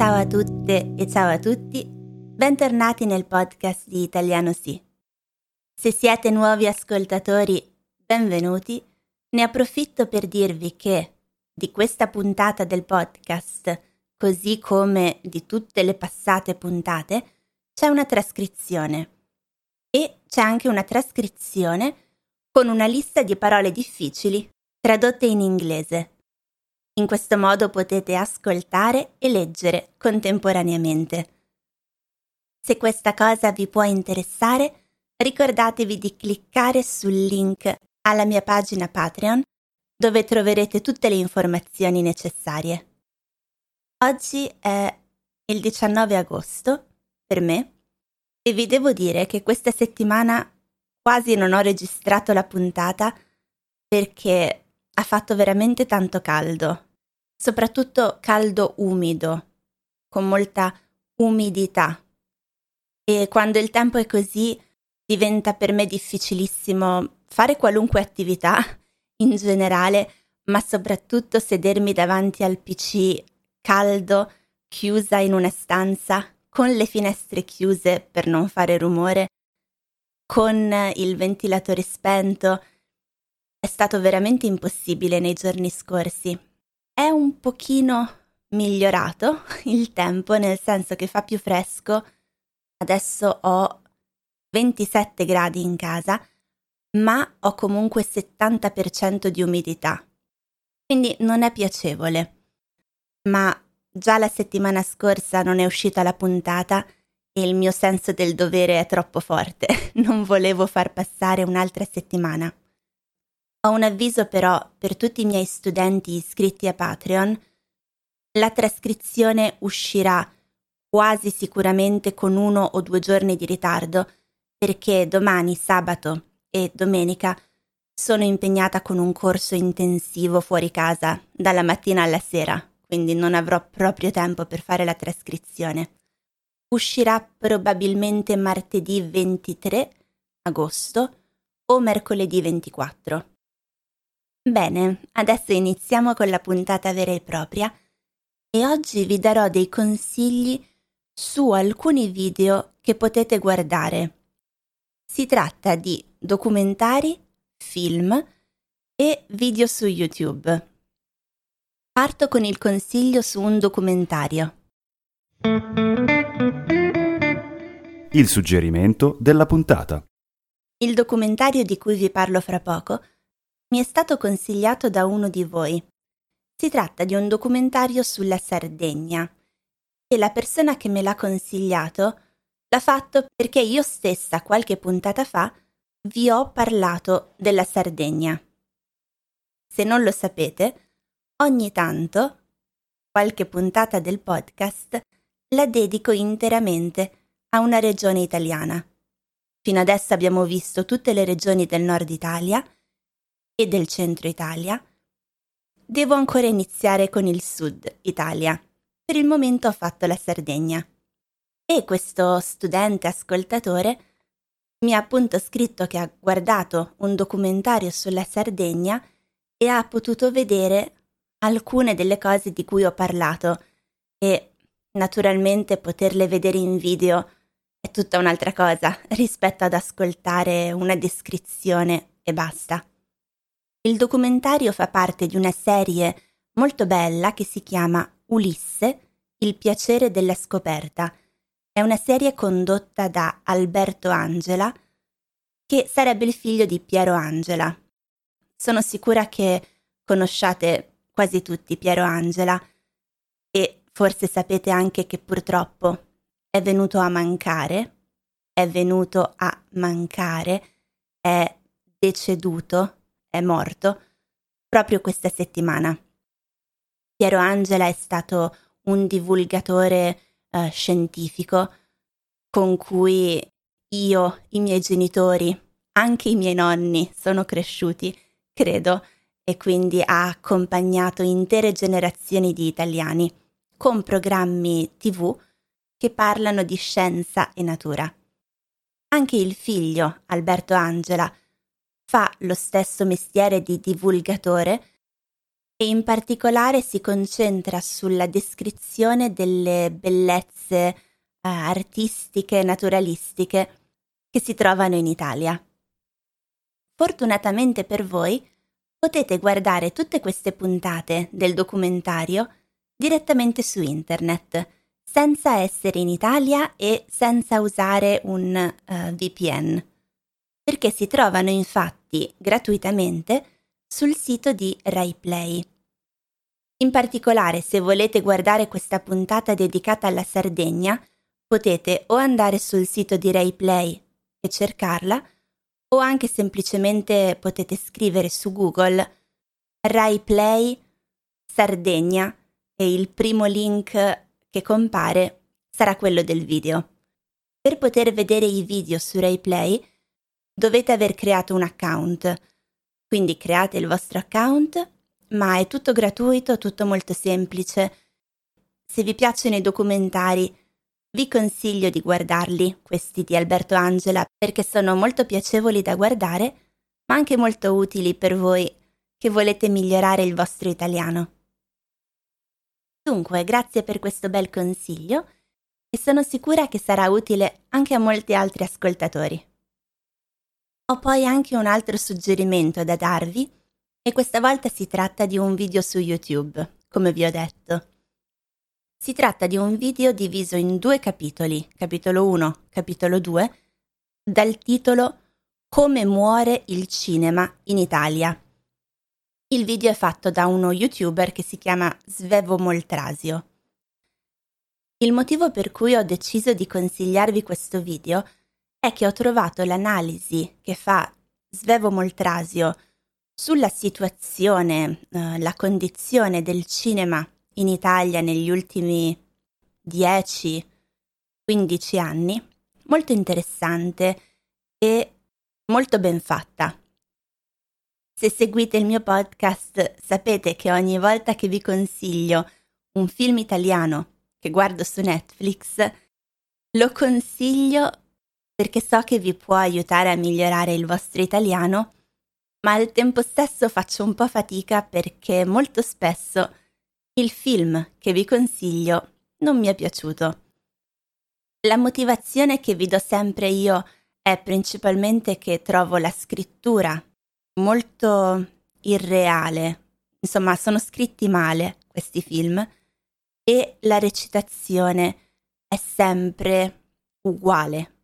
Ciao a tutte e ciao a tutti, bentornati nel podcast di Italiano Sì. Se siete nuovi ascoltatori, benvenuti. Ne approfitto per dirvi che di questa puntata del podcast, così come di tutte le passate puntate, c'è una trascrizione. E c'è anche una trascrizione con una lista di parole difficili tradotte in inglese. In questo modo potete ascoltare e leggere contemporaneamente. Se questa cosa vi può interessare, ricordatevi di cliccare sul link alla mia pagina Patreon dove troverete tutte le informazioni necessarie. Oggi è il 19 agosto per me e vi devo dire che questa settimana quasi non ho registrato la puntata perché ha fatto veramente tanto caldo, soprattutto caldo umido, con molta umidità. E quando il tempo è così diventa per me difficilissimo fare qualunque attività in generale, ma soprattutto sedermi davanti al PC caldo, chiusa in una stanza, con le finestre chiuse per non fare rumore, con il ventilatore spento è stato veramente impossibile nei giorni scorsi. È un pochino migliorato il tempo, nel senso che fa più fresco. Adesso ho 27 gradi in casa, ma ho comunque 70% di umidità. Quindi non è piacevole. Ma già la settimana scorsa non è uscita la puntata e il mio senso del dovere è troppo forte. Non volevo far passare un'altra settimana. Ho un avviso però per tutti i miei studenti iscritti a Patreon. La trascrizione uscirà quasi sicuramente con uno o due giorni di ritardo perché domani, sabato e domenica sono impegnata con un corso intensivo fuori casa dalla mattina alla sera, quindi non avrò proprio tempo per fare la trascrizione. Uscirà probabilmente martedì 23 agosto o mercoledì 24. Bene, adesso iniziamo con la puntata vera e propria e oggi vi darò dei consigli su alcuni video che potete guardare. Si tratta di documentari, film e video su YouTube. Parto con il consiglio su un documentario. Il suggerimento della puntata. Il documentario di cui vi parlo fra poco mi è stato consigliato da uno di voi. Si tratta di un documentario sulla Sardegna e la persona che me l'ha consigliato l'ha fatto perché io stessa qualche puntata fa vi ho parlato della Sardegna. Se non lo sapete, ogni tanto, qualche puntata del podcast la dedico interamente a una regione italiana. Fino adesso abbiamo visto tutte le regioni del nord Italia e del centro Italia, devo ancora iniziare con il sud Italia. Per il momento ho fatto la Sardegna. E questo studente ascoltatore mi ha appunto scritto che ha guardato un documentario sulla Sardegna e ha potuto vedere alcune delle cose di cui ho parlato e naturalmente poterle vedere in video è tutta un'altra cosa rispetto ad ascoltare una descrizione e basta. Il documentario fa parte di una serie molto bella che si chiama Ulisse, il piacere della scoperta. È una serie condotta da Alberto Angela, che sarebbe il figlio di Piero Angela. Sono sicura che conosciate quasi tutti Piero Angela e forse sapete anche che purtroppo è venuto a mancare, è venuto a mancare, è deceduto è morto proprio questa settimana. Piero Angela è stato un divulgatore eh, scientifico con cui io, i miei genitori, anche i miei nonni sono cresciuti, credo, e quindi ha accompagnato intere generazioni di italiani con programmi tv che parlano di scienza e natura. Anche il figlio, Alberto Angela, fa lo stesso mestiere di divulgatore e in particolare si concentra sulla descrizione delle bellezze eh, artistiche, naturalistiche che si trovano in Italia. Fortunatamente per voi potete guardare tutte queste puntate del documentario direttamente su internet, senza essere in Italia e senza usare un uh, eh, VPN, perché si trovano infatti gratuitamente sul sito di RaiPlay. In particolare, se volete guardare questa puntata dedicata alla Sardegna, potete o andare sul sito di RaiPlay e cercarla, o anche semplicemente potete scrivere su Google RaiPlay Sardegna e il primo link che compare sarà quello del video. Per poter vedere i video su RaiPlay dovete aver creato un account, quindi create il vostro account, ma è tutto gratuito, tutto molto semplice. Se vi piacciono i documentari, vi consiglio di guardarli, questi di Alberto Angela, perché sono molto piacevoli da guardare, ma anche molto utili per voi che volete migliorare il vostro italiano. Dunque, grazie per questo bel consiglio e sono sicura che sarà utile anche a molti altri ascoltatori. Ho poi anche un altro suggerimento da darvi e questa volta si tratta di un video su YouTube, come vi ho detto. Si tratta di un video diviso in due capitoli, capitolo 1, capitolo 2, dal titolo Come muore il cinema in Italia. Il video è fatto da uno youtuber che si chiama Svevo Moltrasio. Il motivo per cui ho deciso di consigliarvi questo video è che ho trovato l'analisi che fa Svevo Moltrasio sulla situazione, eh, la condizione del cinema in Italia negli ultimi 10-15 anni, molto interessante e molto ben fatta. Se seguite il mio podcast sapete che ogni volta che vi consiglio un film italiano che guardo su Netflix, lo consiglio perché so che vi può aiutare a migliorare il vostro italiano, ma al tempo stesso faccio un po' fatica perché molto spesso il film che vi consiglio non mi è piaciuto. La motivazione che vi do sempre io è principalmente che trovo la scrittura molto irreale, insomma sono scritti male questi film e la recitazione è sempre uguale,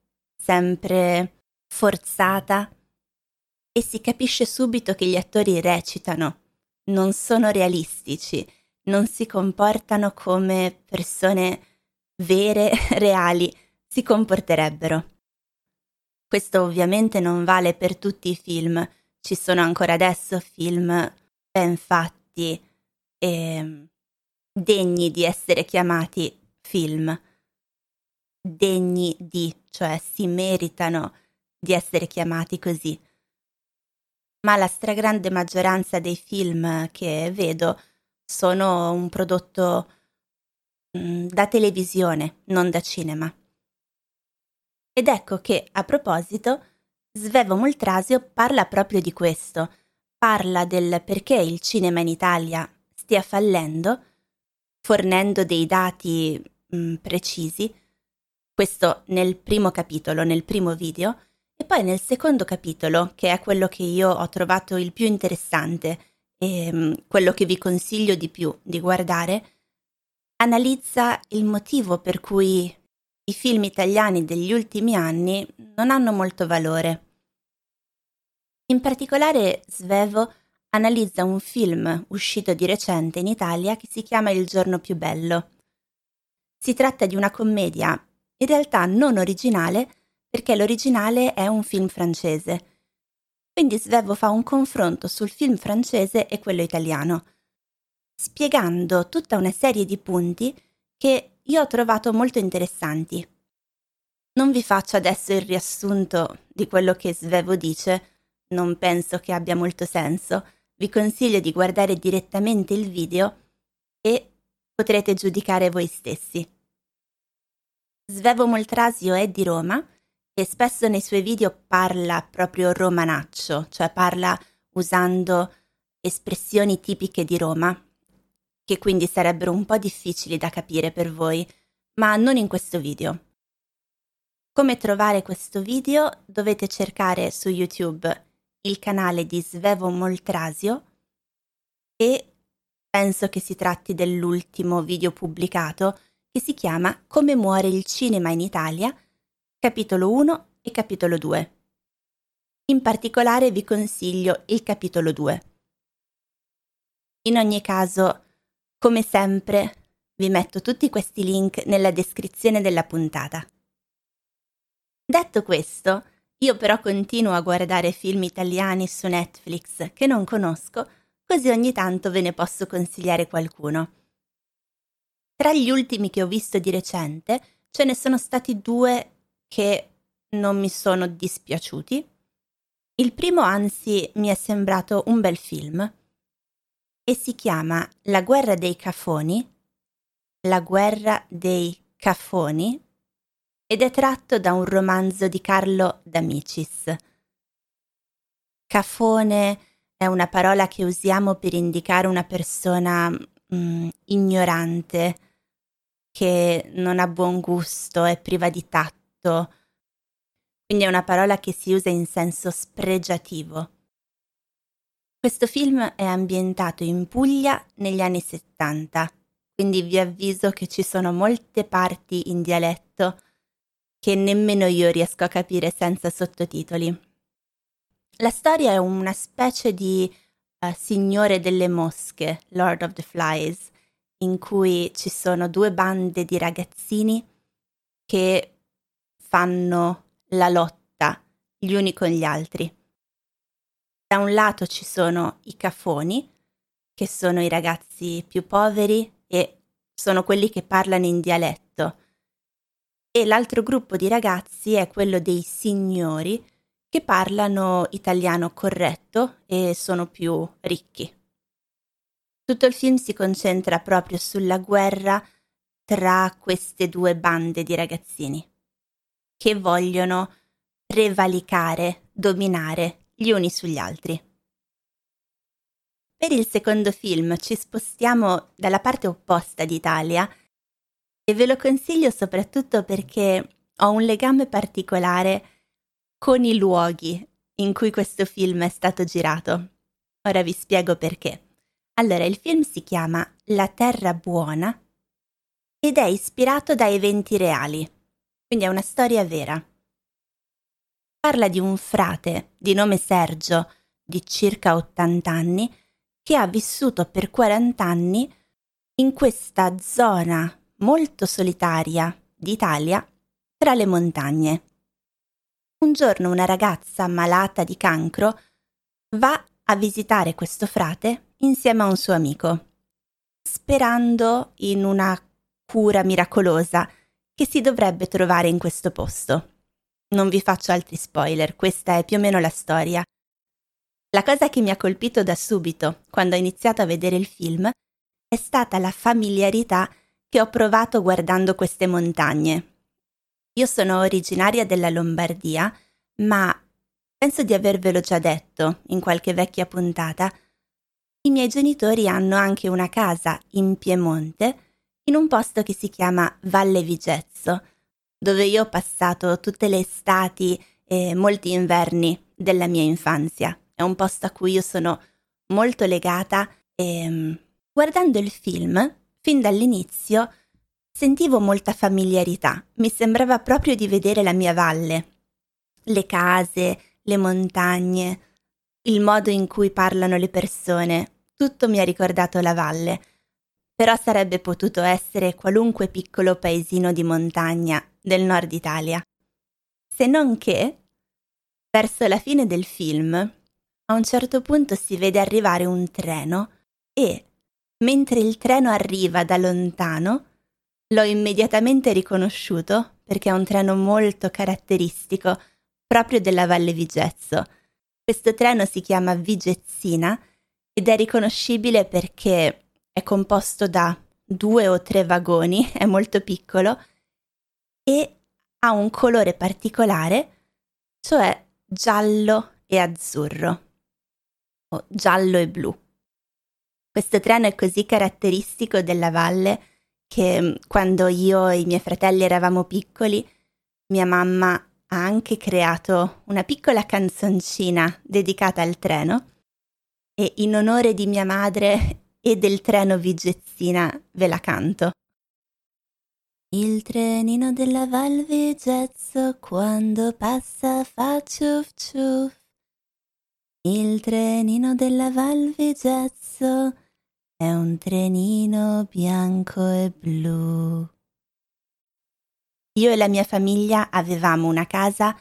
sempre forzata e si capisce subito che gli attori recitano, non sono realistici non si comportano come persone vere, reali, si comporterebbero. Questo ovviamente non vale per tutti i film, ci sono ancora adesso film ben fatti e degni di essere chiamati film, degni di, cioè si meritano di essere chiamati così. Ma la stragrande maggioranza dei film che vedo sono un prodotto mm, da televisione, non da cinema. Ed ecco che, a proposito, Svevo Moltrasio parla proprio di questo, parla del perché il cinema in Italia stia fallendo, fornendo dei dati mh, mm, precisi, questo nel primo capitolo, nel primo video, e poi nel secondo capitolo, che è quello che io ho trovato il più interessante, e ehm, quello che vi consiglio di più di guardare, analizza il motivo per cui i film italiani degli ultimi anni non hanno molto valore. In particolare Svevo analizza un film uscito di recente in Italia che si chiama Il giorno più bello. Si tratta di una commedia, in realtà non originale, perché l'originale è un film francese, quindi Svevo fa un confronto sul film francese e quello italiano, spiegando tutta una serie di punti che io ho trovato molto interessanti. Non vi faccio adesso il riassunto di quello che Svevo dice, non penso che abbia molto senso, vi consiglio di guardare direttamente il video e potrete giudicare voi stessi. Svevo Moltrasio è di Roma e spesso nei suoi video parla proprio romanaccio, cioè parla usando espressioni tipiche di Roma, che quindi sarebbero un po' difficili da capire per voi, ma non in questo video. Come trovare questo video dovete cercare su YouTube il canale di Svevo Moltrasio e penso che si tratti dell'ultimo video pubblicato che si chiama Come muore il cinema in Italia, capitolo 1 e capitolo 2. In particolare vi consiglio il capitolo 2. In ogni caso, come sempre, vi metto tutti questi link nella descrizione della puntata. Detto questo, io però continuo a guardare film italiani su Netflix che non conosco, così ogni tanto ve ne posso consigliare qualcuno. Tra gli ultimi che ho visto di recente, ce ne sono stati due che non mi sono dispiaciuti. Il primo anzi mi è sembrato un bel film e si chiama La guerra dei cafoni, La guerra dei cafoni ed è tratto da un romanzo di Carlo D'Amicis. Cafone è una parola che usiamo per indicare una persona mm, ignorante, che non ha buon gusto, è priva di tatto. Quindi è una parola che si usa in senso spregiativo. Questo film è ambientato in Puglia negli anni 70, quindi vi avviso che ci sono molte parti in dialetto che nemmeno io riesco a capire senza sottotitoli. La storia è una specie di uh, Signore delle Mosche, Lord of the Flies, in cui ci sono due bande di ragazzini che fanno la lotta gli uni con gli altri. Da un lato ci sono i cafoni, che sono i ragazzi più poveri e sono quelli che parlano in dialetto, e l'altro gruppo di ragazzi è quello dei signori che parlano italiano corretto e sono più ricchi. Tutto il film si concentra proprio sulla guerra tra queste due bande di ragazzini che vogliono prevalicare, dominare gli uni sugli altri. Per il secondo film ci spostiamo dalla parte opposta d'Italia e ve lo consiglio soprattutto perché ho un legame particolare con i luoghi in cui questo film è stato girato. Ora vi spiego perché. Allora, il film si chiama La Terra Buona ed è ispirato da eventi reali, quindi è una storia vera. Parla di un frate di nome Sergio, di circa 80 anni, che ha vissuto per 40 anni in questa zona molto solitaria d'Italia tra le montagne. Un giorno una ragazza malata di cancro va a visitare questo frate insieme a un suo amico, sperando in una cura miracolosa che si dovrebbe trovare in questo posto. Non vi faccio altri spoiler, questa è più o meno la storia. La cosa che mi ha colpito da subito, quando ho iniziato a vedere il film, è stata la familiarità che ho provato guardando queste montagne. Io sono originaria della Lombardia, ma penso di avervelo già detto in qualche vecchia puntata. I miei genitori hanno anche una casa in Piemonte, in un posto che si chiama Valle Vigezzo, dove io ho passato tutte le estati e molti inverni della mia infanzia. È un posto a cui io sono molto legata e mm, guardando il film Fin dall'inizio sentivo molta familiarità, mi sembrava proprio di vedere la mia valle, le case, le montagne, il modo in cui parlano le persone, tutto mi ha ricordato la valle, però sarebbe potuto essere qualunque piccolo paesino di montagna del nord Italia. Se non che, verso la fine del film, a un certo punto si vede arrivare un treno e Mentre il treno arriva da lontano, l'ho immediatamente riconosciuto perché è un treno molto caratteristico proprio della Valle Vigezzo. Questo treno si chiama Vigezzina ed è riconoscibile perché è composto da due o tre vagoni, è molto piccolo e ha un colore particolare, cioè giallo e azzurro, o giallo e blu. Questo treno è così caratteristico della valle che mm, quando io e i miei fratelli eravamo piccoli, mia mamma ha anche creato una piccola canzoncina dedicata al treno e in onore di mia madre e del treno Vigezzina ve la canto. Il trenino della Val Vigezzo quando passa fa ciuff ciuff. Il trenino della Val Vigezzo è un trenino bianco e blu. Io e la mia famiglia avevamo una casa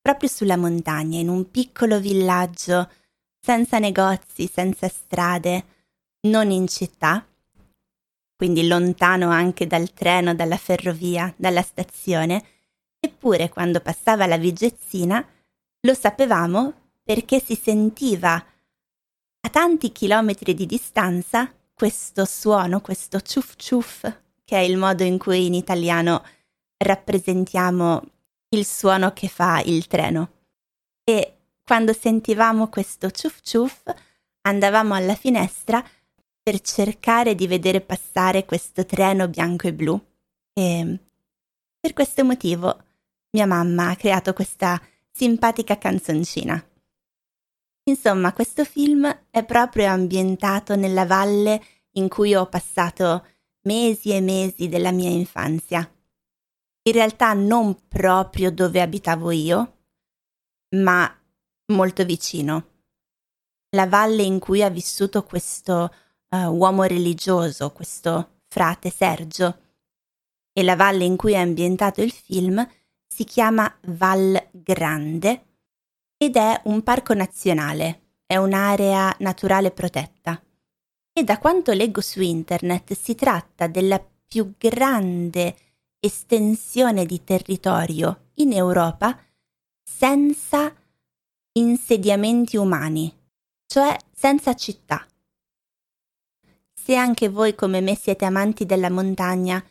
proprio sulla montagna, in un piccolo villaggio, senza negozi, senza strade, non in città, quindi lontano anche dal treno, dalla ferrovia, dalla stazione, eppure quando passava la vigezzina lo sapevamo perché si sentiva a tanti chilometri di distanza questo suono, questo ciuff ciuff, che è il modo in cui in italiano rappresentiamo il suono che fa il treno. E quando sentivamo questo ciuff ciuff, andavamo alla finestra per cercare di vedere passare questo treno bianco e blu. E per questo motivo mia mamma ha creato questa simpatica canzoncina. Insomma, questo film è proprio ambientato nella valle in cui ho passato mesi e mesi della mia infanzia. In realtà non proprio dove abitavo io, ma molto vicino. La valle in cui ha vissuto questo uh, uomo religioso, questo frate Sergio, e la valle in cui è ambientato il film si chiama Val Grande ed è un parco nazionale, è un'area naturale protetta. E da quanto leggo su internet si tratta della più grande estensione di territorio in Europa senza insediamenti umani, cioè senza città. Se anche voi come me siete amanti della montagna,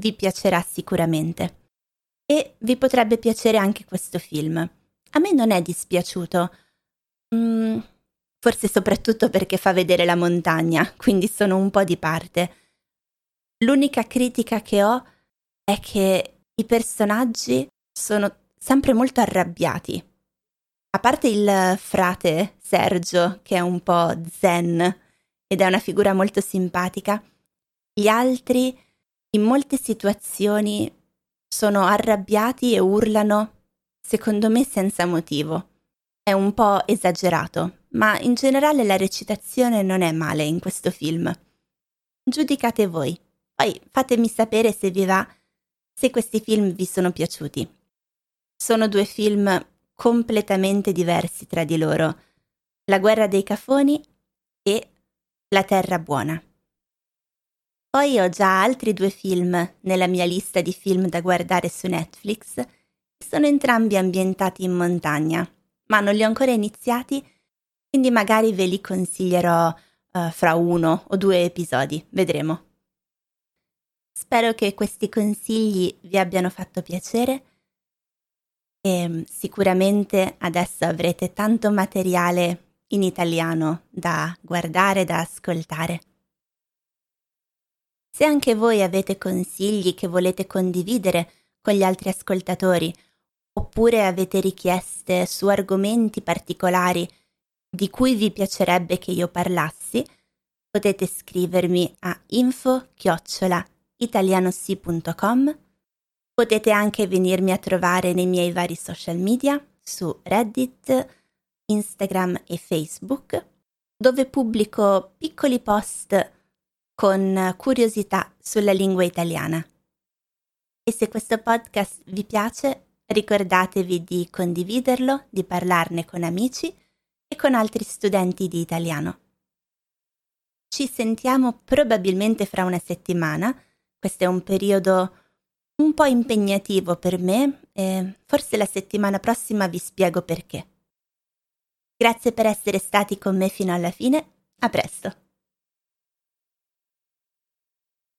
vi piacerà sicuramente. E vi potrebbe piacere anche questo film. A me non è dispiaciuto. Mm, forse soprattutto perché fa vedere la montagna, quindi sono un po' di parte. L'unica critica che ho è che i personaggi sono sempre molto arrabbiati. A parte il frate Sergio, che è un po' zen ed è una figura molto simpatica, gli altri in molte situazioni sono arrabbiati e urlano secondo me senza motivo. È un po' esagerato, ma in generale la recitazione non è male in questo film. Giudicate voi, poi fatemi sapere se vi va, se questi film vi sono piaciuti. Sono due film completamente diversi tra di loro. La guerra dei cafoni e La terra buona. Poi ho già altri due film nella mia lista di film da guardare su Netflix sono entrambi ambientati in montagna, ma non li ho ancora iniziati, quindi magari ve li consiglierò uh, fra uno o due episodi, vedremo. Spero che questi consigli vi abbiano fatto piacere e mm, sicuramente adesso avrete tanto materiale in italiano da guardare, da ascoltare. Se anche voi avete consigli che volete condividere con gli altri ascoltatori oppure avete richieste su argomenti particolari di cui vi piacerebbe che io parlassi, potete scrivermi a info-italianosi.com. Potete anche venirmi a trovare nei miei vari social media su Reddit, Instagram e Facebook, dove pubblico piccoli post con curiosità sulla lingua italiana. E se questo podcast vi piace, Ricordatevi di condividerlo, di parlarne con amici e con altri studenti di italiano. Ci sentiamo probabilmente fra una settimana, questo è un periodo un po' impegnativo per me e forse la settimana prossima vi spiego perché. Grazie per essere stati con me fino alla fine, a presto!